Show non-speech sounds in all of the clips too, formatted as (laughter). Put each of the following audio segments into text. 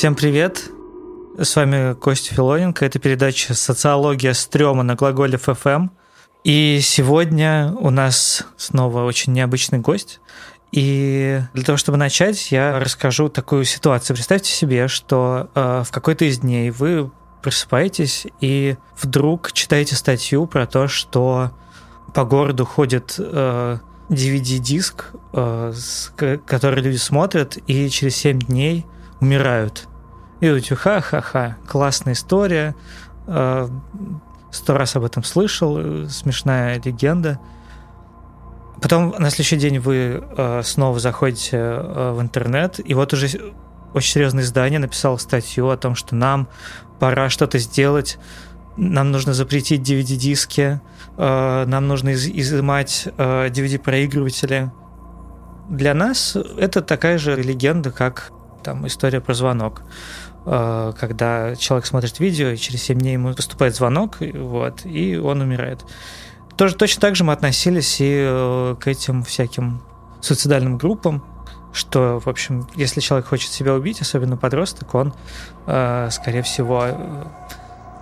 Всем привет! С вами Костя Филоненко. Это передача «Социология стрёма» на глаголе ФМ. И сегодня у нас снова очень необычный гость. И для того, чтобы начать, я расскажу такую ситуацию. Представьте себе, что э, в какой-то из дней вы просыпаетесь и вдруг читаете статью про то, что по городу ходит э, DVD-диск, э, который люди смотрят, и через 7 дней умирают. И думаете, ха-ха-ха, классная история, э, сто раз об этом слышал, э, смешная легенда. Потом на следующий день вы э, снова заходите в интернет, и вот уже очень серьезное издание написало статью о том, что нам пора что-то сделать, нам нужно запретить DVD-диски, нам нужно изымать DVD-проигрыватели. Для нас это такая же легенда, как там история про звонок. Э, когда человек смотрит видео, и через 7 дней ему поступает звонок, вот, и он умирает. Тоже точно так же мы относились и э, к этим всяким суицидальным группам, что, в общем, если человек хочет себя убить, особенно подросток, он, э, скорее всего,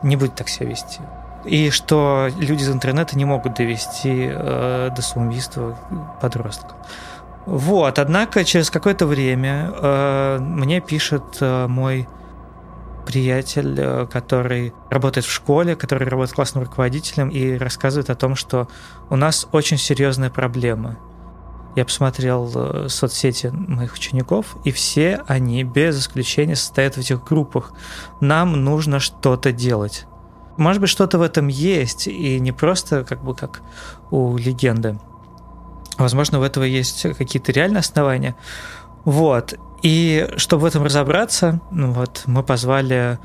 не будет так себя вести. И что люди из интернета не могут довести до самоубийства подростка. Вот, однако через какое-то время мне пишет мой приятель, э, который работает в школе, который работает классным руководителем и рассказывает о том, что у нас очень серьезная проблема. Я посмотрел э, соцсети моих учеников, и все они без исключения состоят в этих группах. Нам нужно что-то делать. Может быть, что-то в этом есть, и не просто как бы как у легенды. Возможно, в этого есть какие-то реальные основания. Вот. И чтобы в этом разобраться, ну вот, мы позвали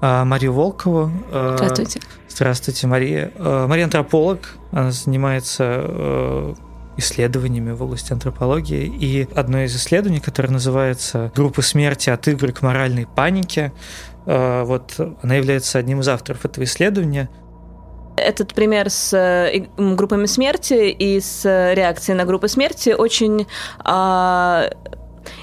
э, Марию Волкову. Э, здравствуйте. Здравствуйте, Мария. Э, Мария антрополог, она занимается э, исследованиями в области антропологии. И одно из исследований, которое называется «Группы смерти от игры к моральной панике», э, вот она является одним из авторов этого исследования. Этот пример с э, группами смерти и с реакцией на группы смерти очень а,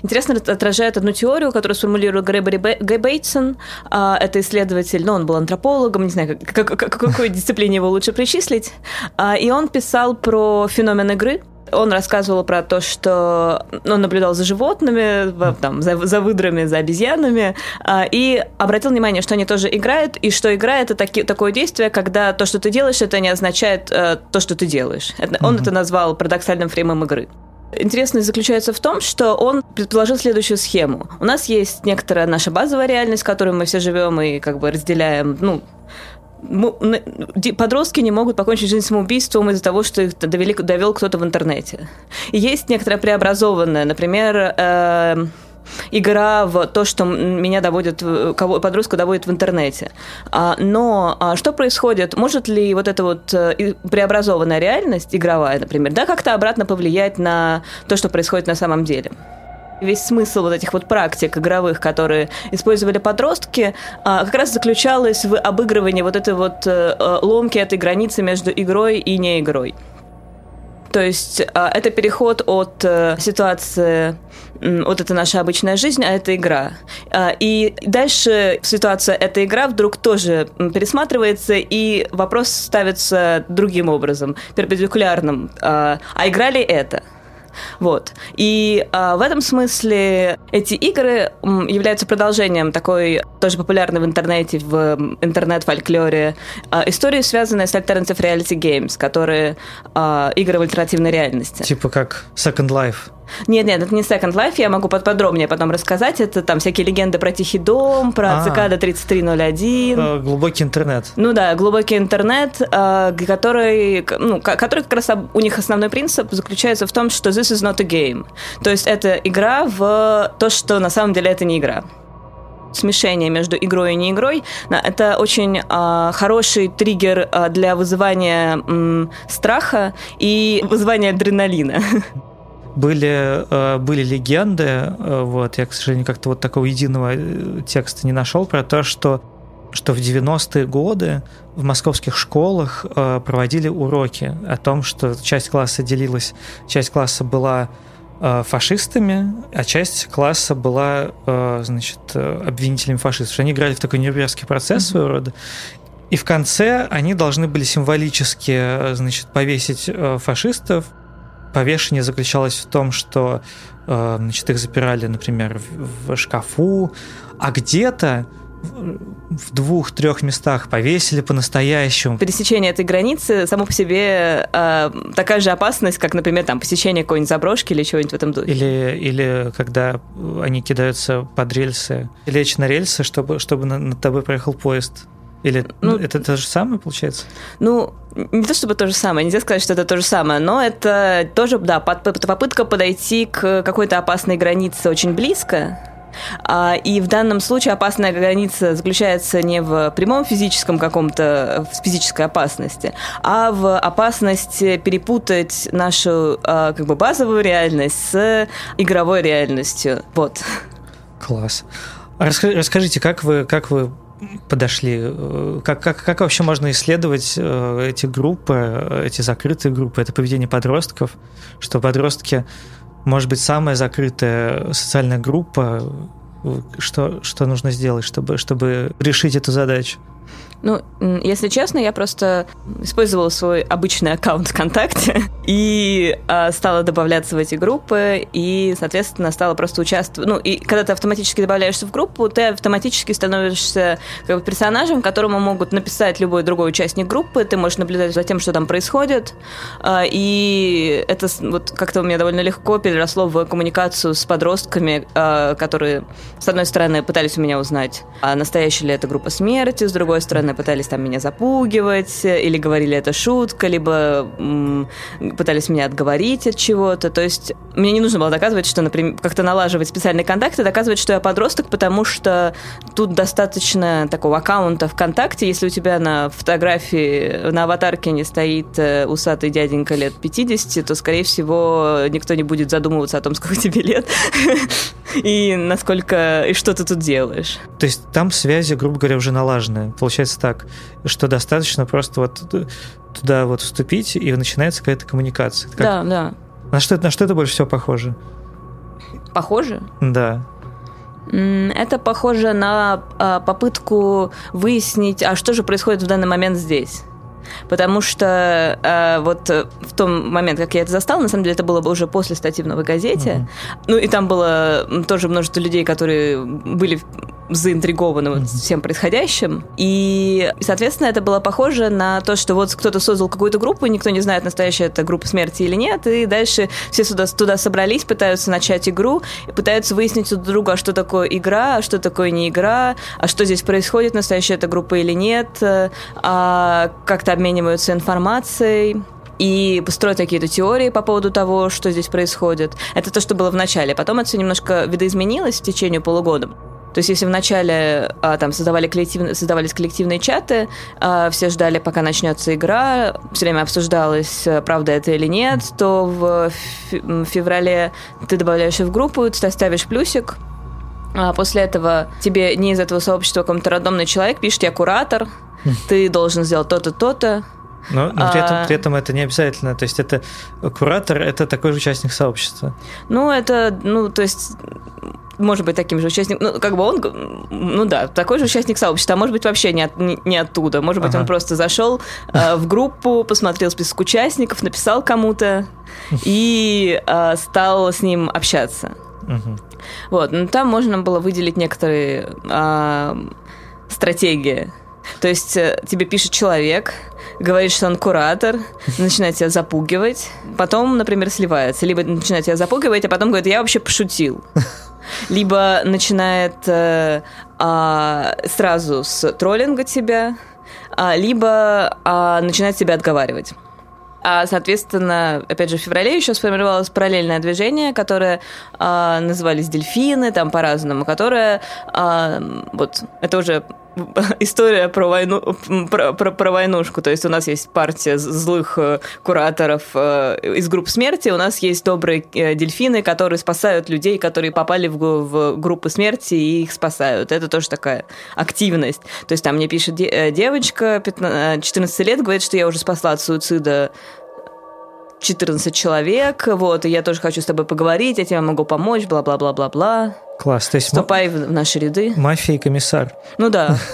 интересно отражает одну теорию, которую сформулировал Грегори Бейтсон. А, это исследователь, ну, он был антропологом, не знаю, как, как, к какой дисциплине его лучше причислить. А, и он писал про феномен игры, он рассказывал про то, что он наблюдал за животными, там, за, за выдрами, за обезьянами, а, и обратил внимание, что они тоже играют, и что игра это таки, такое действие, когда то, что ты делаешь, это не означает э, то, что ты делаешь. Он mm-hmm. это назвал парадоксальным фреймом игры. Интересность заключается в том, что он предположил следующую схему. У нас есть некоторая наша базовая реальность, в которой мы все живем и как бы разделяем, ну, подростки не могут покончить жизнь самоубийством из-за того, что их довели, довел кто-то в интернете. И есть некоторая преобразованная, например, э, игра в то, что меня доводит, кого, подростка доводит в интернете. А, но а что происходит? Может ли вот эта вот э, преобразованная реальность, игровая, например, да, как-то обратно повлиять на то, что происходит на самом деле? Весь смысл вот этих вот практик игровых, которые использовали подростки, а, как раз заключалось в обыгрывании вот этой вот э, э, ломки этой границы между игрой и не игрой. То есть это переход от ситуации вот это наша обычная жизнь, а это игра. А, и дальше ситуация «эта игра» вдруг тоже пересматривается, и вопрос ставится другим образом, перпендикулярным. А, а игра ли это? Вот. И а, в этом смысле эти игры являются продолжением такой тоже популярной в интернете, в интернет-фольклоре а, истории, связанной с Alternative Reality Games, которые а, игры в альтернативной реальности. Типа как Second Life. Нет, нет, это не Second Life, я могу подробнее потом рассказать. Это там всякие легенды про Тихий дом, про а, цикада 3301. Э, глубокий интернет. Ну да, глубокий интернет, э, который, ну, который как раз у них основной принцип заключается в том, что this is not a game. То есть это игра в то, что на самом деле это не игра смешение между игрой и не игрой, это очень э, хороший триггер э, для вызывания э, страха и вызывания адреналина. (laughs) были, э, были легенды, э, вот, я, к сожалению, как-то вот такого единого э, текста не нашел про то, что что в 90-е годы в московских школах проводили уроки о том, что часть класса делилась, часть класса была фашистами, а часть класса была, значит, обвинителями фашистов. Они играли в такой нюрнбергский процесс mm-hmm. своего рода. И в конце они должны были символически, значит, повесить фашистов. Повешение заключалось в том, что, значит, их запирали, например, в шкафу, а где-то в двух-трех местах повесили по-настоящему. Пересечение этой границы само по себе э, такая же опасность, как, например, там посещение какой-нибудь заброшки или чего-нибудь в этом духе. Или, или когда они кидаются под рельсы, лечь на рельсы, чтобы, чтобы над тобой проехал поезд. Или ну, это то же самое, получается? Ну, не то чтобы то же самое, нельзя сказать, что это то же самое, но это тоже, да, попытка подойти к какой-то опасной границе очень близко, а, и в данном случае опасная граница заключается не в прямом физическом каком-то, в физической опасности, а в опасности перепутать нашу а, как бы базовую реальность с игровой реальностью. Вот. Класс. Расскажите, как вы, как вы подошли? Э, как, как, как вообще можно исследовать э, эти группы, эти закрытые группы, это поведение подростков, что подростки может быть, самая закрытая социальная группа, что, что нужно сделать, чтобы, чтобы решить эту задачу? Ну, если честно, я просто использовала свой обычный аккаунт ВКонтакте (laughs) и э, стала добавляться в эти группы, и, соответственно, стала просто участвовать. Ну, и когда ты автоматически добавляешься в группу, ты автоматически становишься как бы, персонажем, которому могут написать любой другой участник группы, ты можешь наблюдать за тем, что там происходит, э, и это вот как-то у меня довольно легко переросло в коммуникацию с подростками, э, которые, с одной стороны, пытались у меня узнать, а настоящая ли это группа смерти, с другой стороны, пытались там меня запугивать, или говорили это шутка, либо м, пытались меня отговорить от чего-то. То есть мне не нужно было доказывать, что, например, как-то налаживать специальные контакты, доказывать, что я подросток, потому что тут достаточно такого аккаунта ВКонтакте, если у тебя на фотографии, на аватарке не стоит э, усатый дяденька лет 50, то, скорее всего, никто не будет задумываться о том, (laughs) сколько тебе лет и насколько, и что ты тут делаешь. То есть там связи, грубо говоря, уже налажены. Получается так, что достаточно просто вот туда вот вступить, и начинается какая-то коммуникация. Как... Да, да. На что, на что это больше всего похоже? Похоже? Да. Это похоже на а, попытку выяснить, а что же происходит в данный момент здесь. Потому что э, вот в том момент, как я это застала, на самом деле это было бы уже после статьи в «Новой газете». Uh-huh. Ну, и там было тоже множество людей, которые были заинтригованы вот всем происходящим. И, соответственно, это было похоже на то, что вот кто-то создал какую-то группу, никто не знает, настоящая это группа смерти или нет, и дальше все сюда, туда собрались, пытаются начать игру, и пытаются выяснить друг друга, а что такое игра, а что такое не игра, а что здесь происходит, настоящая это группа или нет, а как-то обмениваются информацией и построить какие-то теории по поводу того, что здесь происходит. Это то, что было в начале. Потом это все немножко видоизменилось в течение полугода. То есть, если вначале а, там создавали коллектив, создавались коллективные чаты, а, все ждали, пока начнется игра, все время обсуждалось, правда это или нет, то в феврале ты добавляешь в группу, ты ставишь плюсик, а после этого тебе не из этого сообщества какой-то рандомный человек пишет, я куратор, ты должен сделать то-то, то-то, но, но при, этом, а... при этом это не обязательно. То есть это куратор это такой же участник сообщества. Ну, это, ну, то есть может быть таким же участником, ну, как бы он, ну да, такой же участник сообщества, а может быть вообще не, от, не, не оттуда, может быть ага. он просто зашел э, в группу, посмотрел список участников, написал кому-то (laughs) и э, стал с ним общаться. Угу. Вот, ну там можно было выделить некоторые э, стратегии. То есть э, тебе пишет человек, говорит, что он куратор, начинает тебя запугивать, потом, например, сливается, либо начинает тебя запугивать, а потом говорит, я вообще пошутил либо начинает э, а, сразу с троллинга тебя, а, либо а, начинает тебя отговаривать. А, соответственно, опять же, в феврале еще сформировалось параллельное движение, которое а, назывались дельфины, там по-разному, которое а, вот это уже (laughs) история про войну, про, про, про войнушку. То есть у нас есть партия злых э, кураторов э, из групп смерти, у нас есть добрые э, дельфины, которые спасают людей, которые попали в, в группы смерти и их спасают. Это тоже такая активность. То есть там мне пишет девочка 15, 14 лет, говорит, что я уже спасла от суицида 14 человек, вот, и я тоже хочу с тобой поговорить, я тебе могу помочь, бла-бла-бла-бла-бла. Класс, то есть... Вступай в наши ряды. Мафия и комиссар. Ну да. (laughs)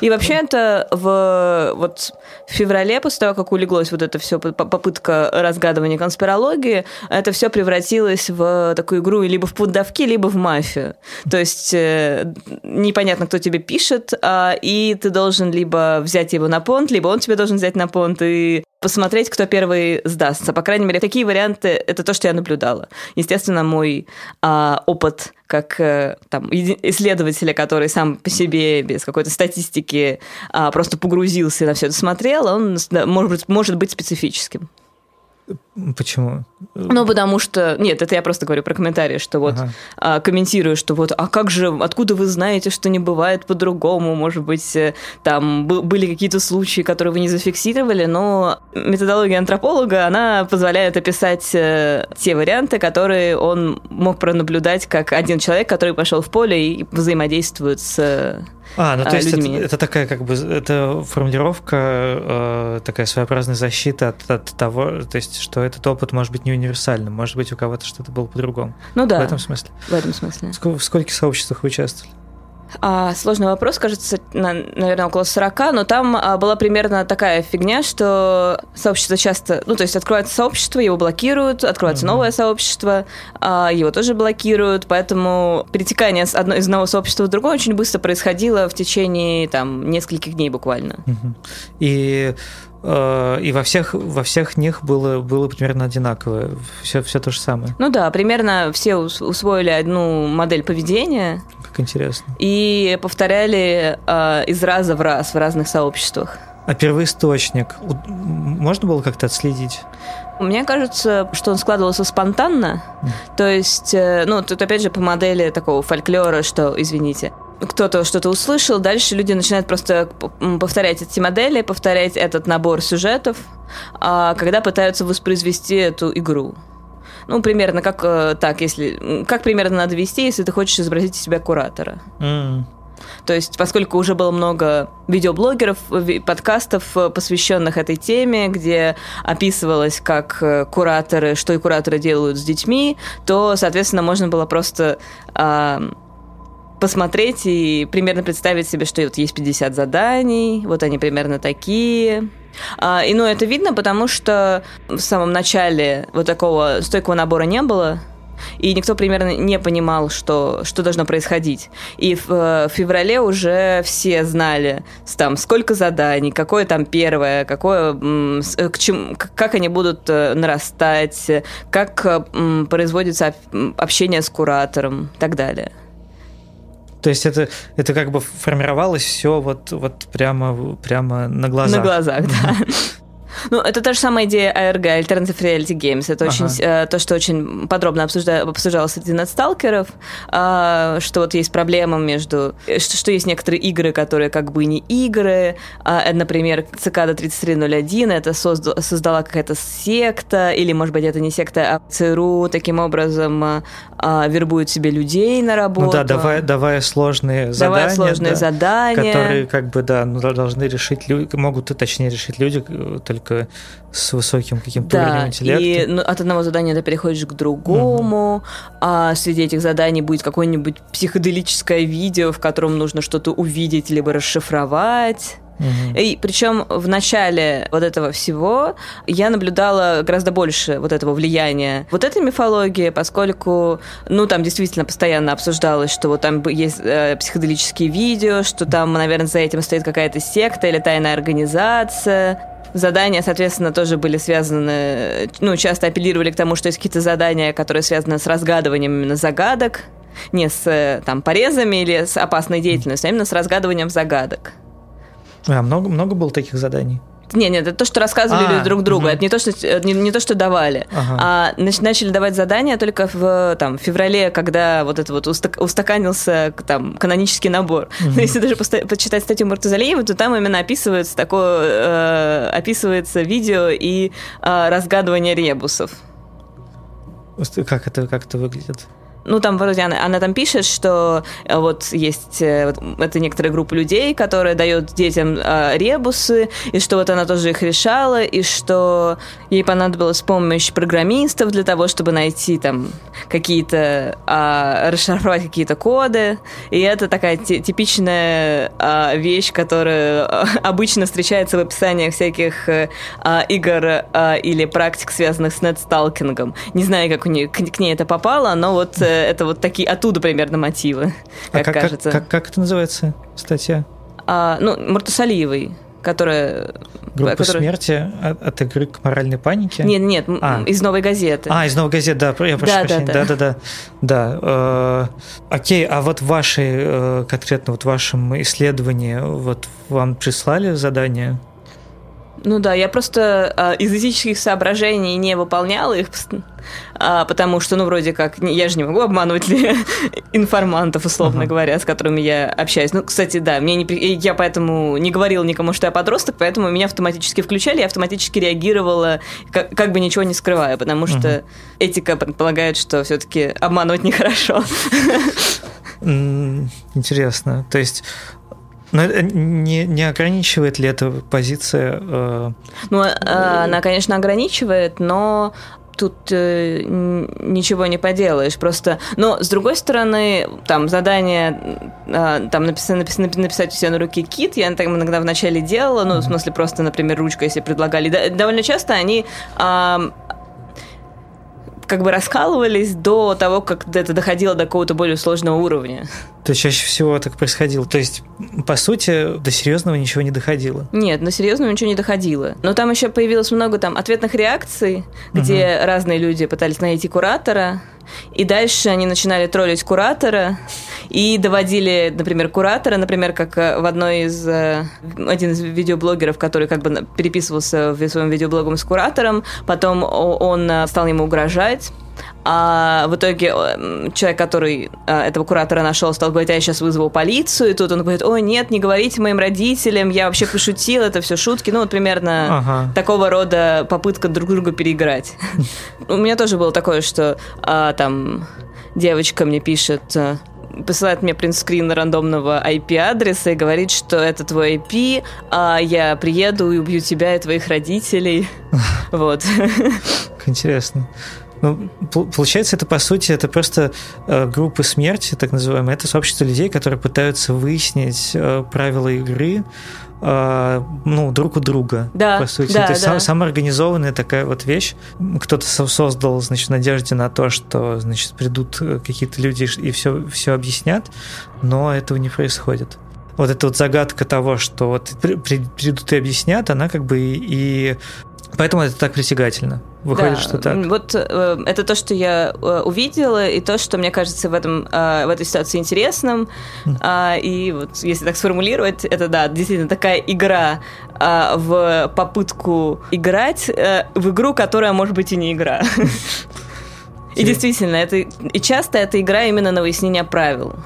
И вообще это в, вот, в феврале, после того, как улеглось вот это все попытка разгадывания конспирологии, это все превратилось в такую игру либо в пундовки, либо в мафию. То есть э, непонятно, кто тебе пишет, а, и ты должен либо взять его на понт, либо он тебе должен взять на понт, и посмотреть, кто первый сдастся. По крайней мере, такие варианты – это то, что я наблюдала. Естественно, мой а, опыт как э, там, исследователя, который сам по себе без какой-то статистики а, просто погрузился и на все это смотрел, он может может быть специфическим. Почему? Ну, потому что... Нет, это я просто говорю про комментарии, что вот ага. а, комментирую, что вот, а как же, откуда вы знаете, что не бывает по-другому? Может быть, э, там были какие-то случаи, которые вы не зафиксировали, но методология антрополога, она позволяет описать э, те варианты, которые он мог пронаблюдать как один человек, который пошел в поле и взаимодействует с а, ну то есть это, это такая как бы это формулировка, э, такая своеобразная защита от, от того, то есть что этот опыт может быть не универсальным, может быть у кого-то что-то было по-другому. Ну да. В этом смысле. В этом смысле. В скольких сообществах вы участвовали? А, сложный вопрос, кажется, на, наверное, около 40, но там а, была примерно такая фигня, что сообщество часто, ну, то есть открывается сообщество, его блокируют, открывается mm-hmm. новое сообщество, а, его тоже блокируют, поэтому перетекание с одно, из одного сообщества в другое очень быстро происходило в течение, там, нескольких дней буквально. Mm-hmm. И э, и во всех, во всех них было, было примерно одинаковое, все, все то же самое. Ну да, примерно все усвоили одну модель поведения, как интересно. И повторяли э, из раза в раз в разных сообществах. А первоисточник можно было как-то отследить? Мне кажется, что он складывался спонтанно. Mm. То есть, э, ну, тут опять же по модели такого фольклора, что, извините, кто-то что-то услышал, дальше люди начинают просто повторять эти модели, повторять этот набор сюжетов, а когда пытаются воспроизвести эту игру. Ну, примерно как э, так, если... Как примерно надо вести, если ты хочешь изобразить из себя куратора. Mm. То есть, поскольку уже было много видеоблогеров, подкастов, э, посвященных этой теме, где описывалось, как э, кураторы, что и кураторы делают с детьми, то, соответственно, можно было просто а, посмотреть и примерно представить себе, что вот есть 50 заданий, вот они примерно такие. А, и ну, это видно, потому что в самом начале вот такого стойкого набора не было, и никто примерно не понимал, что, что должно происходить. И в, в феврале уже все знали, там, сколько заданий, какое там первое, какое, к чем, как они будут э, нарастать, как производится общение с куратором и так далее. То есть это, это как бы формировалось все вот, вот прямо, прямо на глазах. На глазах, да. Ну, это та же самая идея ARG, Alternative Reality Games. Это ага. очень, э, то, что очень подробно обсужда, обсуждалось среди надсталкеров, э, что вот есть проблема между... Что, что есть некоторые игры, которые как бы не игры. Э, например, Цикада 3301 это созда, создала какая-то секта, или, может быть, это не секта, а ЦРУ таким образом э, вербует себе людей на работу. Ну да, давая, давая сложные давая задания. сложные да, задания. Которые как бы, да, ну, должны решить люди, могут, точнее, решить люди только только с высоким каким-то да, уровнем интеллекта. и ну, от одного задания ты переходишь к другому, угу. а среди этих заданий будет какое-нибудь психоделическое видео, в котором нужно что-то увидеть либо расшифровать. Угу. И причем в начале вот этого всего я наблюдала гораздо больше вот этого влияния вот этой мифологии, поскольку, ну, там действительно постоянно обсуждалось, что вот там есть э, психоделические видео, что там, наверное, за этим стоит какая-то секта или тайная организация. Задания, соответственно, тоже были связаны, ну, часто апеллировали к тому, что есть какие-то задания, которые связаны с разгадыванием именно загадок, не с там порезами или с опасной деятельностью, а именно с разгадыванием загадок. А много, много было таких заданий? Нет, нет, это то, что рассказывали а, друг другу. Угу. Это не то, что не, не то, что давали. Ага. А начали давать задания только в там, феврале, когда вот это вот устаканился там канонический набор. (laughs) Угу. Но если даже почитать статью Муртазалиева, то там именно описывается такое, э, описывается видео и э, разгадывание ребусов. Как это, как это выглядит? Ну, там вроде она, она там пишет, что э, вот есть э, вот, это некоторая группа людей, которая дает детям э, ребусы, и что вот она тоже их решала, и что ей понадобилась помощь программистов для того, чтобы найти там какие-то, э, расшифровать какие-то коды, и это такая типичная э, вещь, которая э, (laughs) обычно встречается в описаниях всяких э, игр э, или практик, связанных с нетсталкингом. Не знаю, как у нее, к, к ней это попало, но вот э, это вот такие оттуда примерно мотивы, как, а как кажется. Как, как, как это называется статья? А, ну, Муртасалиевой которая... Группа которая... смерти от, от игры к моральной панике? Нет, нет, а. из «Новой газеты». А, из «Новой газеты», да, я прошу да, прощения. Да, да, да. да, да. Э, окей, а вот ваши, э, конкретно вот в вашем исследовании, вот вам прислали задание? Ну да, я просто э, из этических соображений не выполняла их, э, потому что, ну, вроде как, я же не могу обманывать ли (laughs) информантов, условно uh-huh. говоря, с которыми я общаюсь. Ну, кстати, да, мне не, я поэтому не говорила никому, что я подросток, поэтому меня автоматически включали, я автоматически реагировала, как, как бы ничего не скрывая, потому что uh-huh. этика предполагает, что все-таки обманывать нехорошо. (laughs) Интересно. То есть но не, не ограничивает ли эта позиция? Э... Ну, э, она, конечно, ограничивает, но тут э, ничего не поделаешь. Просто, но с другой стороны, там задание, э, там написать, написать, написать у себя на руке кит, я там иногда вначале делала, ну, в смысле, просто, например, ручкой, если предлагали. Да, довольно часто они э, как бы раскалывались до того, как это доходило до какого-то более сложного уровня. То есть чаще всего так происходило. То есть, по сути, до серьезного ничего не доходило. Нет, до серьезного ничего не доходило. Но там еще появилось много там ответных реакций, где угу. разные люди пытались найти куратора, и дальше они начинали троллить куратора и доводили, например, куратора, например, как э, в одной из... Э, один из видеоблогеров, который как бы переписывался в своем видеоблогом с куратором, потом он э, стал ему угрожать, а в итоге человек, который этого куратора нашел, стал говорить, а я сейчас вызову полицию. И тут он говорит, ой, нет, не говорите моим родителям, я вообще пошутил, это все шутки. Ну, вот примерно ага. такого рода попытка друг друга переиграть. (laughs) У меня тоже было такое, что а, там девочка мне пишет, посылает мне принтскрин рандомного IP-адреса и говорит, что это твой IP, а я приеду и убью тебя и твоих родителей. (laughs) Вот. Интересно. Ну, получается, это по сути, это просто э, группы смерти, так называемые. Это сообщество людей, которые пытаются выяснить э, правила игры, э, ну, друг у друга, да, по сути. Да, То есть да. сам, самоорганизованная такая вот вещь. Кто-то создал, значит, надежде на то, что, значит, придут э, какие-то люди и все, все объяснят, но этого не происходит вот эта вот загадка того, что вот придут и объяснят, она как бы и Поэтому это так притягательно. Выходит, да, что так. Вот э, это то, что я э, увидела, и то, что мне кажется в, этом, э, в этой ситуации интересным. Э, и вот если так сформулировать, это да, действительно такая игра э, в попытку играть э, в игру, которая может быть и не игра. (laughs) И действительно, это и часто это игра именно на выяснение правил.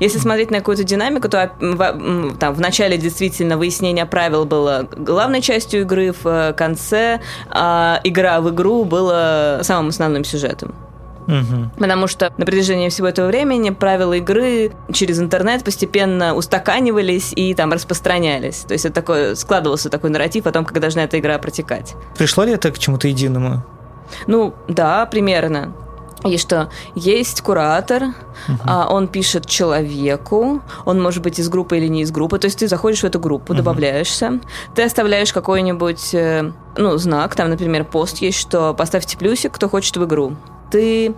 Если смотреть на какую-то динамику, то в, там, в начале действительно выяснение правил было главной частью игры, в э, конце а игра в игру была самым основным сюжетом. Угу. Потому что на протяжении всего этого времени правила игры через интернет постепенно устаканивались и там распространялись. То есть это такой, складывался такой нарратив о том, как должна эта игра протекать. Пришло ли это к чему-то единому? Ну, да, примерно. И что есть куратор, uh-huh. а, он пишет человеку, он может быть из группы или не из группы, то есть ты заходишь в эту группу, uh-huh. добавляешься, ты оставляешь какой-нибудь, э, ну, знак, там, например, пост есть, что поставьте плюсик, кто хочет в игру. Ты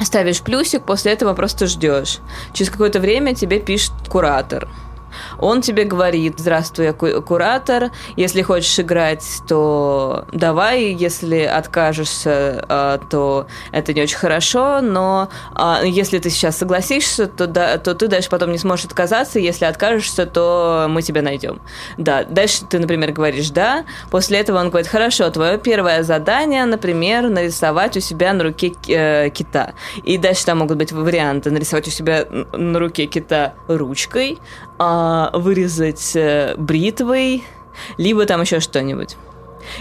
ставишь плюсик, после этого просто ждешь. Через какое-то время тебе пишет куратор. Он тебе говорит, здравствуй, я куратор, если хочешь играть, то давай, если откажешься, а, то это не очень хорошо, но а, если ты сейчас согласишься, то, да, то ты дальше потом не сможешь отказаться, если откажешься, то мы тебя найдем. Да, дальше ты, например, говоришь «да», после этого он говорит «хорошо, твое первое задание, например, нарисовать у себя на руке э, кита». И дальше там могут быть варианты нарисовать у себя на руке кита ручкой, а, вырезать э, бритвой, либо там еще что-нибудь.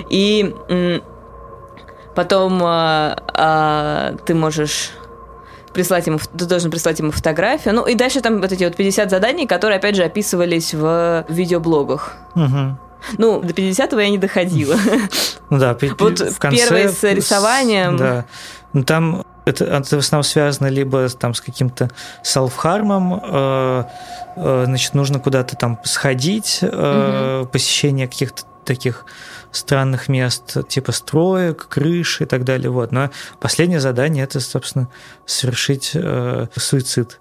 И м, потом а, а, ты можешь прислать ему, ты должен прислать ему фотографию. Ну и дальше там вот эти вот 50 заданий, которые, опять же, описывались в видеоблогах. Угу. Ну, до 50-го я не доходила. (laughs) Ну да, вот в конце... Первое с рисованием. Да. Ну там это, это в основном связано либо там с каким-то селф-хармом, э, э, значит, нужно куда-то там сходить, э, угу. посещение каких-то таких странных мест, типа строек, крыш и так далее. Вот. Но последнее задание это, собственно, совершить э, суицид.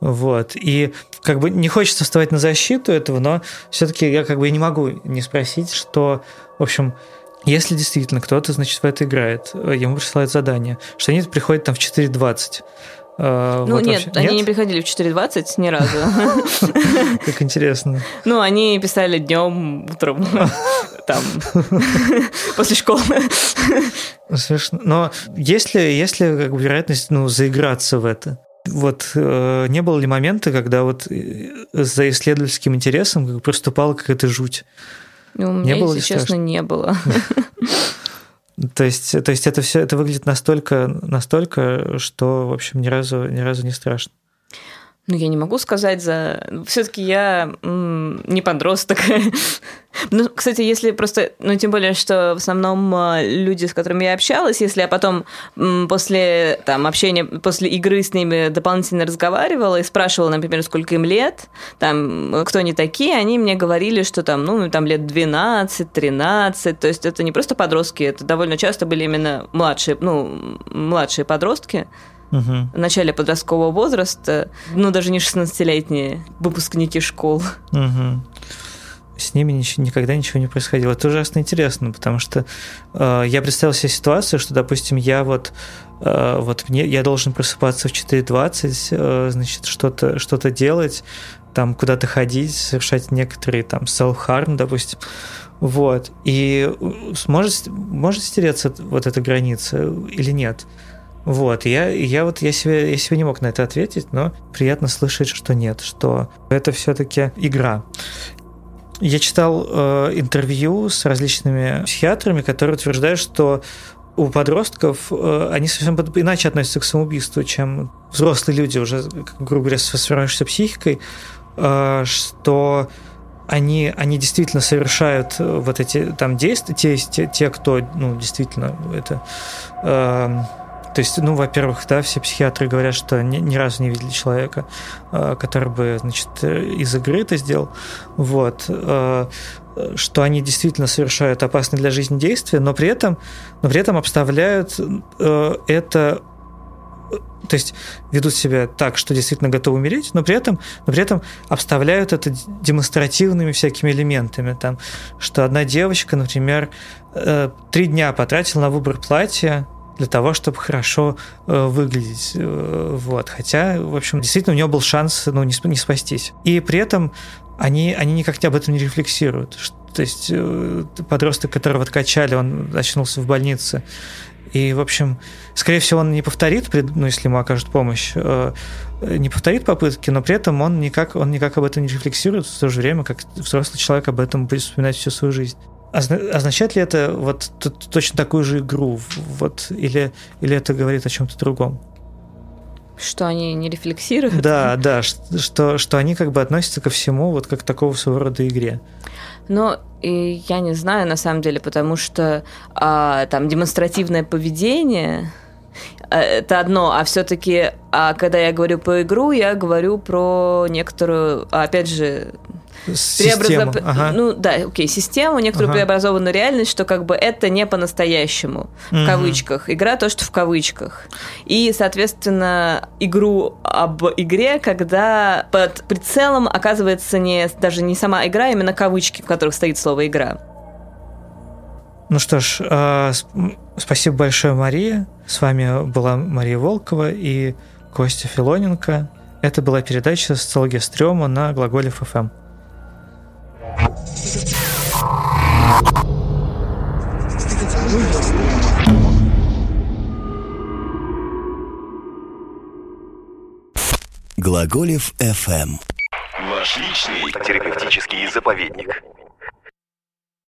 Вот. И как бы не хочется вставать на защиту этого, но все-таки я как бы не могу не спросить, что, в общем, если действительно кто-то, значит, в это играет, ему присылают задание, что они приходят там в 4.20, Uh, ну вот нет, вообще. они нет? не приходили в 4.20 ни разу. (laughs) Как интересно. Ну, они писали днем, утром, (laughs) там, (laughs) после школы. Смешно. Но если, если как бы, вероятность ну, заиграться в это, вот э, не было ли момента, когда вот э, за исследовательским интересом как проступала какая-то жуть? Ну, у меня, не было если честно, страшно? не было. (laughs) То есть, то есть это все это выглядит настолько, настолько, что, в общем, ни разу, ни разу не страшно. Ну, я не могу сказать за... Все-таки я м- не подросток. (laughs) ну, кстати, если просто... Ну, тем более, что в основном а, люди, с которыми я общалась, если я потом м- после там, общения, после игры с ними дополнительно разговаривала и спрашивала, например, сколько им лет, там, кто они такие, они мне говорили, что там, ну, там лет 12, 13, то есть это не просто подростки, это довольно часто были именно младшие, ну, младшие подростки, угу. в начале подросткового возраста, ну, даже не 16-летние выпускники школ. Угу. С ними ничего, никогда ничего не происходило. Это ужасно интересно, потому что э, я представил себе ситуацию, что, допустим, я вот э, вот мне я должен просыпаться в 4.20, э, значит, что-то что делать, там куда-то ходить, совершать некоторые там self-harm, допустим. Вот. И может, может стереться вот эта граница или нет? Вот, я, я вот я себе, я себе не мог на это ответить, но приятно слышать, что нет, что это все-таки игра. Я читал э, интервью с различными психиатрами, которые утверждают, что у подростков э, они совсем иначе относятся к самоубийству, чем взрослые люди уже, грубо говоря, с сформировавшейся психикой, э, что они, они действительно совершают вот эти там действия, те, те, те кто ну, действительно это э, то есть, ну, во-первых, да, все психиатры говорят, что ни, ни разу не видели человека, э, который бы, значит, из игры это сделал. Вот э, что они действительно совершают опасные для жизни действия, но при этом, но при этом обставляют э, это то есть ведут себя так, что действительно готовы умереть, но при этом, но при этом обставляют это демонстративными всякими элементами. Там, что одна девочка, например, три дня потратила на выбор платья, для того, чтобы хорошо э, выглядеть. Э, вот. Хотя, в общем, действительно у него был шанс ну, не, не спастись. И при этом они, они никак об этом не рефлексируют. То есть э, подросток, которого откачали, он очнулся в больнице. И, в общем, скорее всего, он не повторит, ну, если ему окажут помощь, э, не повторит попытки, но при этом он никак, он никак об этом не рефлексирует, в то же время, как взрослый человек об этом будет вспоминать всю свою жизнь. Означает ли это вот точно такую же игру? Вот, или, или это говорит о чем-то другом? Что они не рефлексируют? Да, да, что, что они как бы относятся ко всему вот как к такого своего рода игре. Ну, и я не знаю на самом деле, потому что а, там демонстративное поведение э, это одно, а все-таки, а когда я говорю по игру, я говорю про некоторую, опять же, Систему. Ага. Ну да, окей, систему, некоторую ага. преобразованную реальность, что как бы это не по-настоящему, в кавычках. Игра то, что в кавычках. И, соответственно, игру об игре, когда под прицелом оказывается не, даже не сама игра, а именно кавычки, в которых стоит слово «игра». Ну что ж, э, спасибо большое, Мария. С вами была Мария Волкова и Костя Филоненко. Это была передача «Социология стрёма» на Глаголе ФМ. Глаголев FM. Ваш личный терапевтический заповедник.